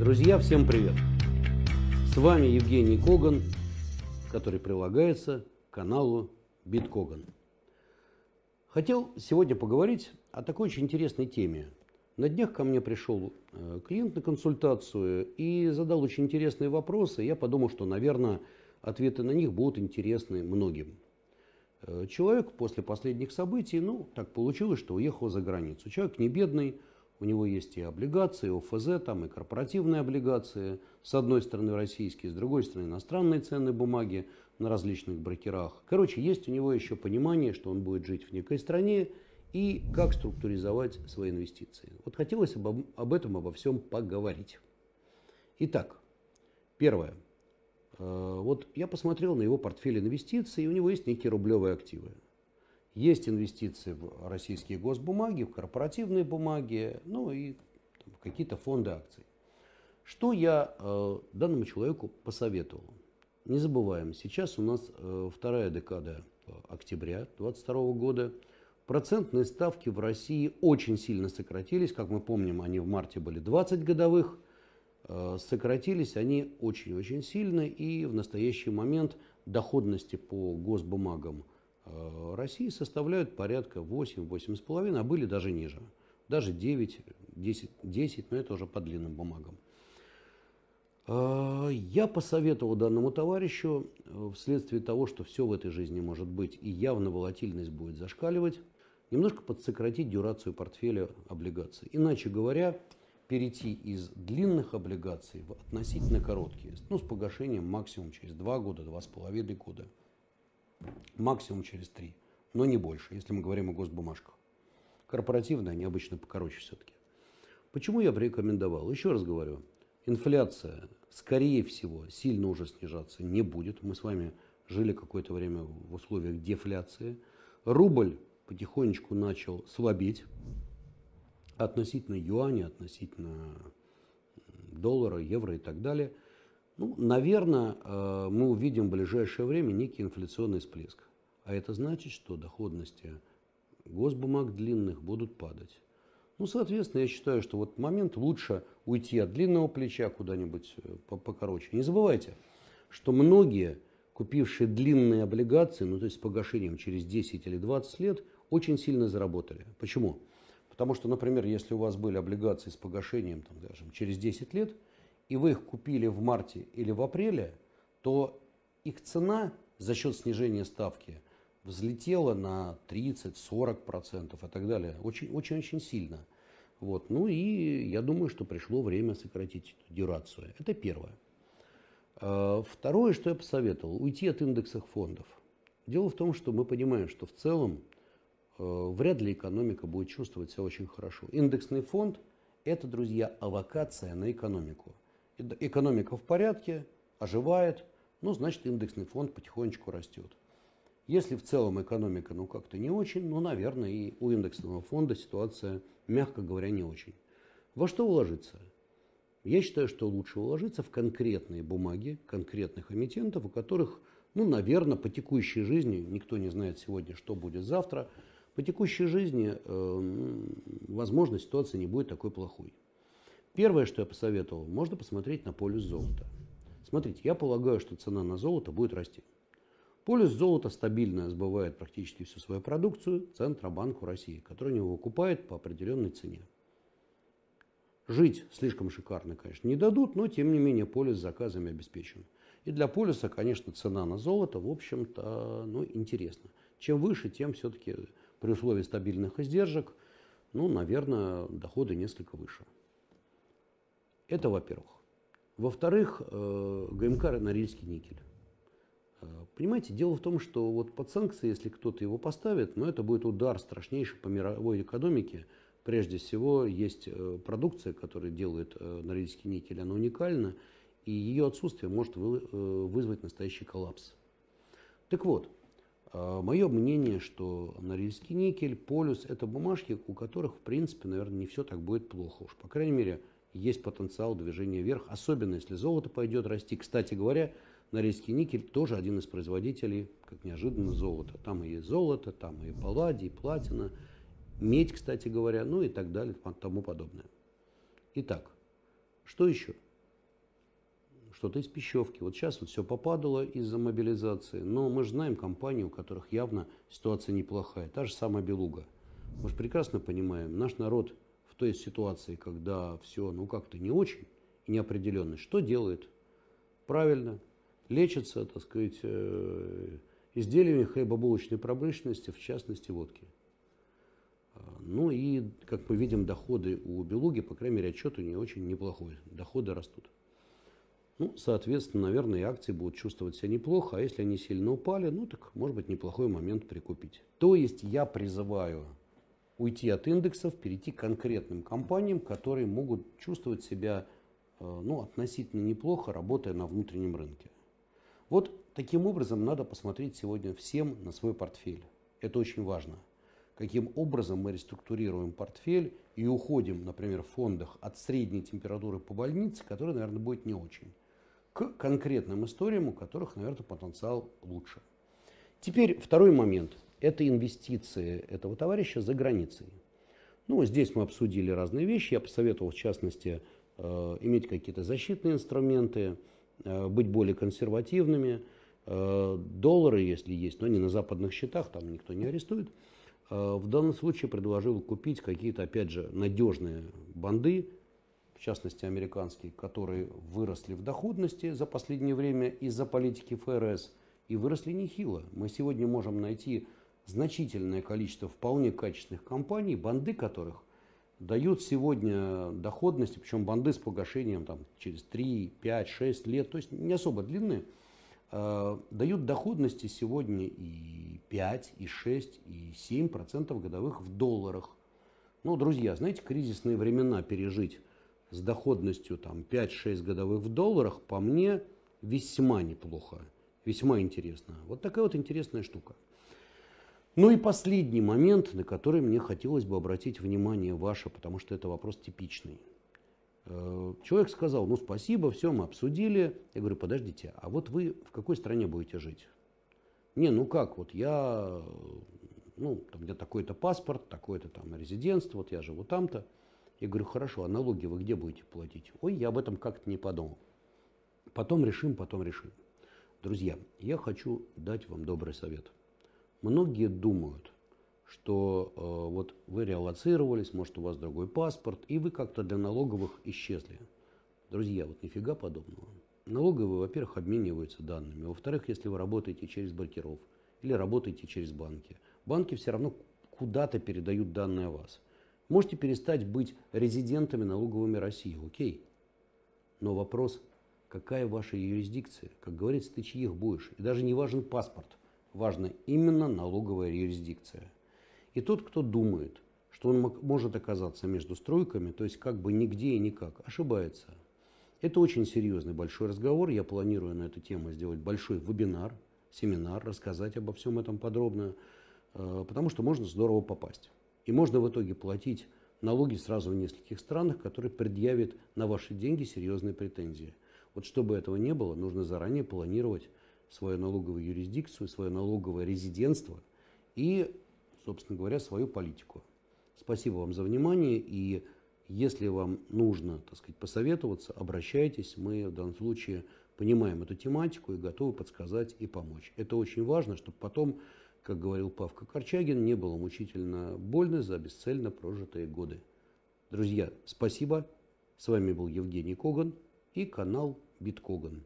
Друзья, всем привет! С вами Евгений Коган, который прилагается к каналу Биткоган. Хотел сегодня поговорить о такой очень интересной теме. На днях ко мне пришел э, клиент на консультацию и задал очень интересные вопросы. Я подумал, что, наверное, ответы на них будут интересны многим. Э, человек после последних событий, ну, так получилось, что уехал за границу. Человек не бедный, у него есть и облигации, и ОФЗ, там и корпоративные облигации. С одной стороны российские, с другой стороны иностранные ценные бумаги на различных брокерах. Короче, есть у него еще понимание, что он будет жить в некой стране и как структуризовать свои инвестиции. Вот хотелось об, об этом, обо всем поговорить. Итак, первое. Э, вот я посмотрел на его портфель инвестиций, и у него есть некие рублевые активы. Есть инвестиции в российские госбумаги, в корпоративные бумаги, ну и какие-то фонды акций. Что я э, данному человеку посоветовал? Не забываем, сейчас у нас э, вторая декада октября 2022 года. Процентные ставки в России очень сильно сократились. Как мы помним, они в марте были 20 годовых. Э, сократились они очень-очень сильно. И в настоящий момент доходности по госбумагам Э, России составляют порядка 8-8,5, а были даже ниже. Даже 9, 10, 10, но это уже по длинным бумагам. Э, я посоветовал данному товарищу, э, вследствие того, что все в этой жизни может быть и явно волатильность будет зашкаливать, немножко подсократить дюрацию портфеля облигаций. Иначе говоря, перейти из длинных облигаций в относительно короткие, ну, с погашением максимум через 2 года, 2,5 года – максимум через три, но не больше, если мы говорим о госбумажках. Корпоративные, они обычно покороче все-таки. Почему я бы рекомендовал? Еще раз говорю, инфляция, скорее всего, сильно уже снижаться не будет. Мы с вами жили какое-то время в условиях дефляции. Рубль потихонечку начал слабеть относительно юаня, относительно доллара, евро и так далее – ну, наверное, э, мы увидим в ближайшее время некий инфляционный всплеск. А это значит, что доходности госбумаг длинных будут падать. Ну, соответственно, я считаю, что вот момент лучше уйти от длинного плеча куда-нибудь э, покороче. Не забывайте, что многие, купившие длинные облигации, ну, то есть с погашением через 10 или 20 лет, очень сильно заработали. Почему? Потому что, например, если у вас были облигации с погашением, там, скажем, через 10 лет – и вы их купили в марте или в апреле, то их цена за счет снижения ставки взлетела на 30-40% и так далее. Очень-очень сильно. Вот. Ну и я думаю, что пришло время сократить эту дюрацию. Это первое. А, второе, что я посоветовал, уйти от индексов фондов. Дело в том, что мы понимаем, что в целом э, вряд ли экономика будет чувствовать себя очень хорошо. Индексный фонд – это, друзья, авокация на экономику экономика в порядке, оживает, ну, значит, индексный фонд потихонечку растет. Если в целом экономика, ну, как-то не очень, ну, наверное, и у индексного фонда ситуация, мягко говоря, не очень. Во что уложиться? Я считаю, что лучше уложиться в конкретные бумаги конкретных эмитентов, у которых, ну, наверное, по текущей жизни, никто не знает сегодня, что будет завтра, по текущей жизни, э, возможно, ситуация не будет такой плохой. Первое, что я посоветовал, можно посмотреть на полюс золота. Смотрите, я полагаю, что цена на золото будет расти. Полюс золота стабильно сбывает практически всю свою продукцию Центробанку России, который его выкупает по определенной цене. Жить слишком шикарно, конечно, не дадут, но тем не менее полюс с заказами обеспечен. И для полюса, конечно, цена на золото, в общем-то, ну, интересно. Чем выше, тем все-таки при условии стабильных издержек, ну, наверное, доходы несколько выше. Это во-первых. Во-вторых, э, ГМК Норильский никель. Э, понимаете, дело в том, что вот под санкции, если кто-то его поставит, но ну, это будет удар страшнейший по мировой экономике. Прежде всего, есть э, продукция, которую делает Норильский никель, она уникальна, и ее отсутствие может вызвать настоящий коллапс. Так вот, мое мнение, что Норильский никель, полюс – это бумажки, у которых, в принципе, наверное, не все так будет плохо уж. По крайней мере, есть потенциал движения вверх, особенно если золото пойдет расти. Кстати говоря, Норильский никель тоже один из производителей, как неожиданно, золота. Там и золото, там и палладий, и платина, медь, кстати говоря, ну и так далее, тому подобное. Итак, что еще? что-то из пищевки. Вот сейчас вот все попадало из-за мобилизации, но мы же знаем компании, у которых явно ситуация неплохая. Та же самая «Белуга». Мы же прекрасно понимаем, наш народ в той ситуации, когда все ну как-то не очень, неопределенность, что делает? Правильно, лечится, так сказать, э, изделиями хлебобулочной промышленности, в частности водки. А, ну и, как мы видим, доходы у Белуги, по крайней мере, отчет у нее очень неплохой. Доходы растут. Ну, соответственно, наверное, и акции будут чувствовать себя неплохо, а если они сильно упали, ну так, может быть, неплохой момент прикупить. То есть я призываю уйти от индексов, перейти к конкретным компаниям, которые могут чувствовать себя э, ну, относительно неплохо, работая на внутреннем рынке. Вот таким образом надо посмотреть сегодня всем на свой портфель. Это очень важно. Каким образом мы реструктурируем портфель и уходим, например, в фондах от средней температуры по больнице, которая, наверное, будет не очень к конкретным историям, у которых, наверное, потенциал лучше. Теперь второй момент. Это инвестиции этого товарища за границей. Ну, здесь мы обсудили разные вещи. Я посоветовал, в частности, э, иметь какие-то защитные инструменты, э, быть более консервативными. Э, доллары, если есть, но не на западных счетах, там никто не арестует. В данном случае предложил купить какие-то, опять же, надежные банды, в частности американские, которые выросли в доходности за последнее время из-за политики ФРС и выросли нехило. Мы сегодня можем найти значительное количество вполне качественных компаний, банды которых дают сегодня доходности, причем банды с погашением там, через 3, 5, 6 лет, то есть не особо длинные, э, дают доходности сегодня и 5, и 6, и 7 процентов годовых в долларах. Ну, друзья, знаете, кризисные времена пережить с доходностью там 5-6 годовых в долларах, по мне, весьма неплохо, весьма интересно. Вот такая вот интересная штука. Ну и последний момент, на который мне хотелось бы обратить внимание ваше, потому что это вопрос типичный. Э, человек сказал, ну спасибо, все, мы обсудили. Я говорю, подождите, а вот вы в какой стране будете жить? Не, ну как, вот я, ну, там, у меня такой-то паспорт, такое-то там резидентство, вот я живу там-то. Я говорю, хорошо, а налоги вы где будете платить? Ой, я об этом как-то не подумал. Потом решим, потом решим. Друзья, я хочу дать вам добрый совет. Многие думают, что э, вот вы реалоцировались, может у вас другой паспорт, и вы как-то для налоговых исчезли. Друзья, вот нифига подобного. Налоговые, во-первых, обмениваются данными. Во-вторых, если вы работаете через брокеров или работаете через банки, банки все равно куда-то передают данные о вас. Можете перестать быть резидентами налоговыми России, окей. Но вопрос, какая ваша юрисдикция? Как говорится, ты чьих будешь? И даже не важен паспорт, важна именно налоговая юрисдикция. И тот, кто думает, что он может оказаться между стройками, то есть как бы нигде и никак, ошибается. Это очень серьезный большой разговор. Я планирую на эту тему сделать большой вебинар, семинар, рассказать обо всем этом подробно, э, потому что можно здорово попасть. И можно в итоге платить налоги сразу в нескольких странах, которые предъявят на ваши деньги серьезные претензии. Вот чтобы этого не было, нужно заранее планировать свою налоговую юрисдикцию, свое налоговое резидентство и, собственно говоря, свою политику. Спасибо вам за внимание и если вам нужно, так сказать, посоветоваться, обращайтесь. Мы в данном случае понимаем эту тематику и готовы подсказать и помочь. Это очень важно, чтобы потом как говорил Павка Корчагин, не было мучительно больно за бесцельно прожитые годы. Друзья, спасибо. С вами был Евгений Коган и канал Биткоган.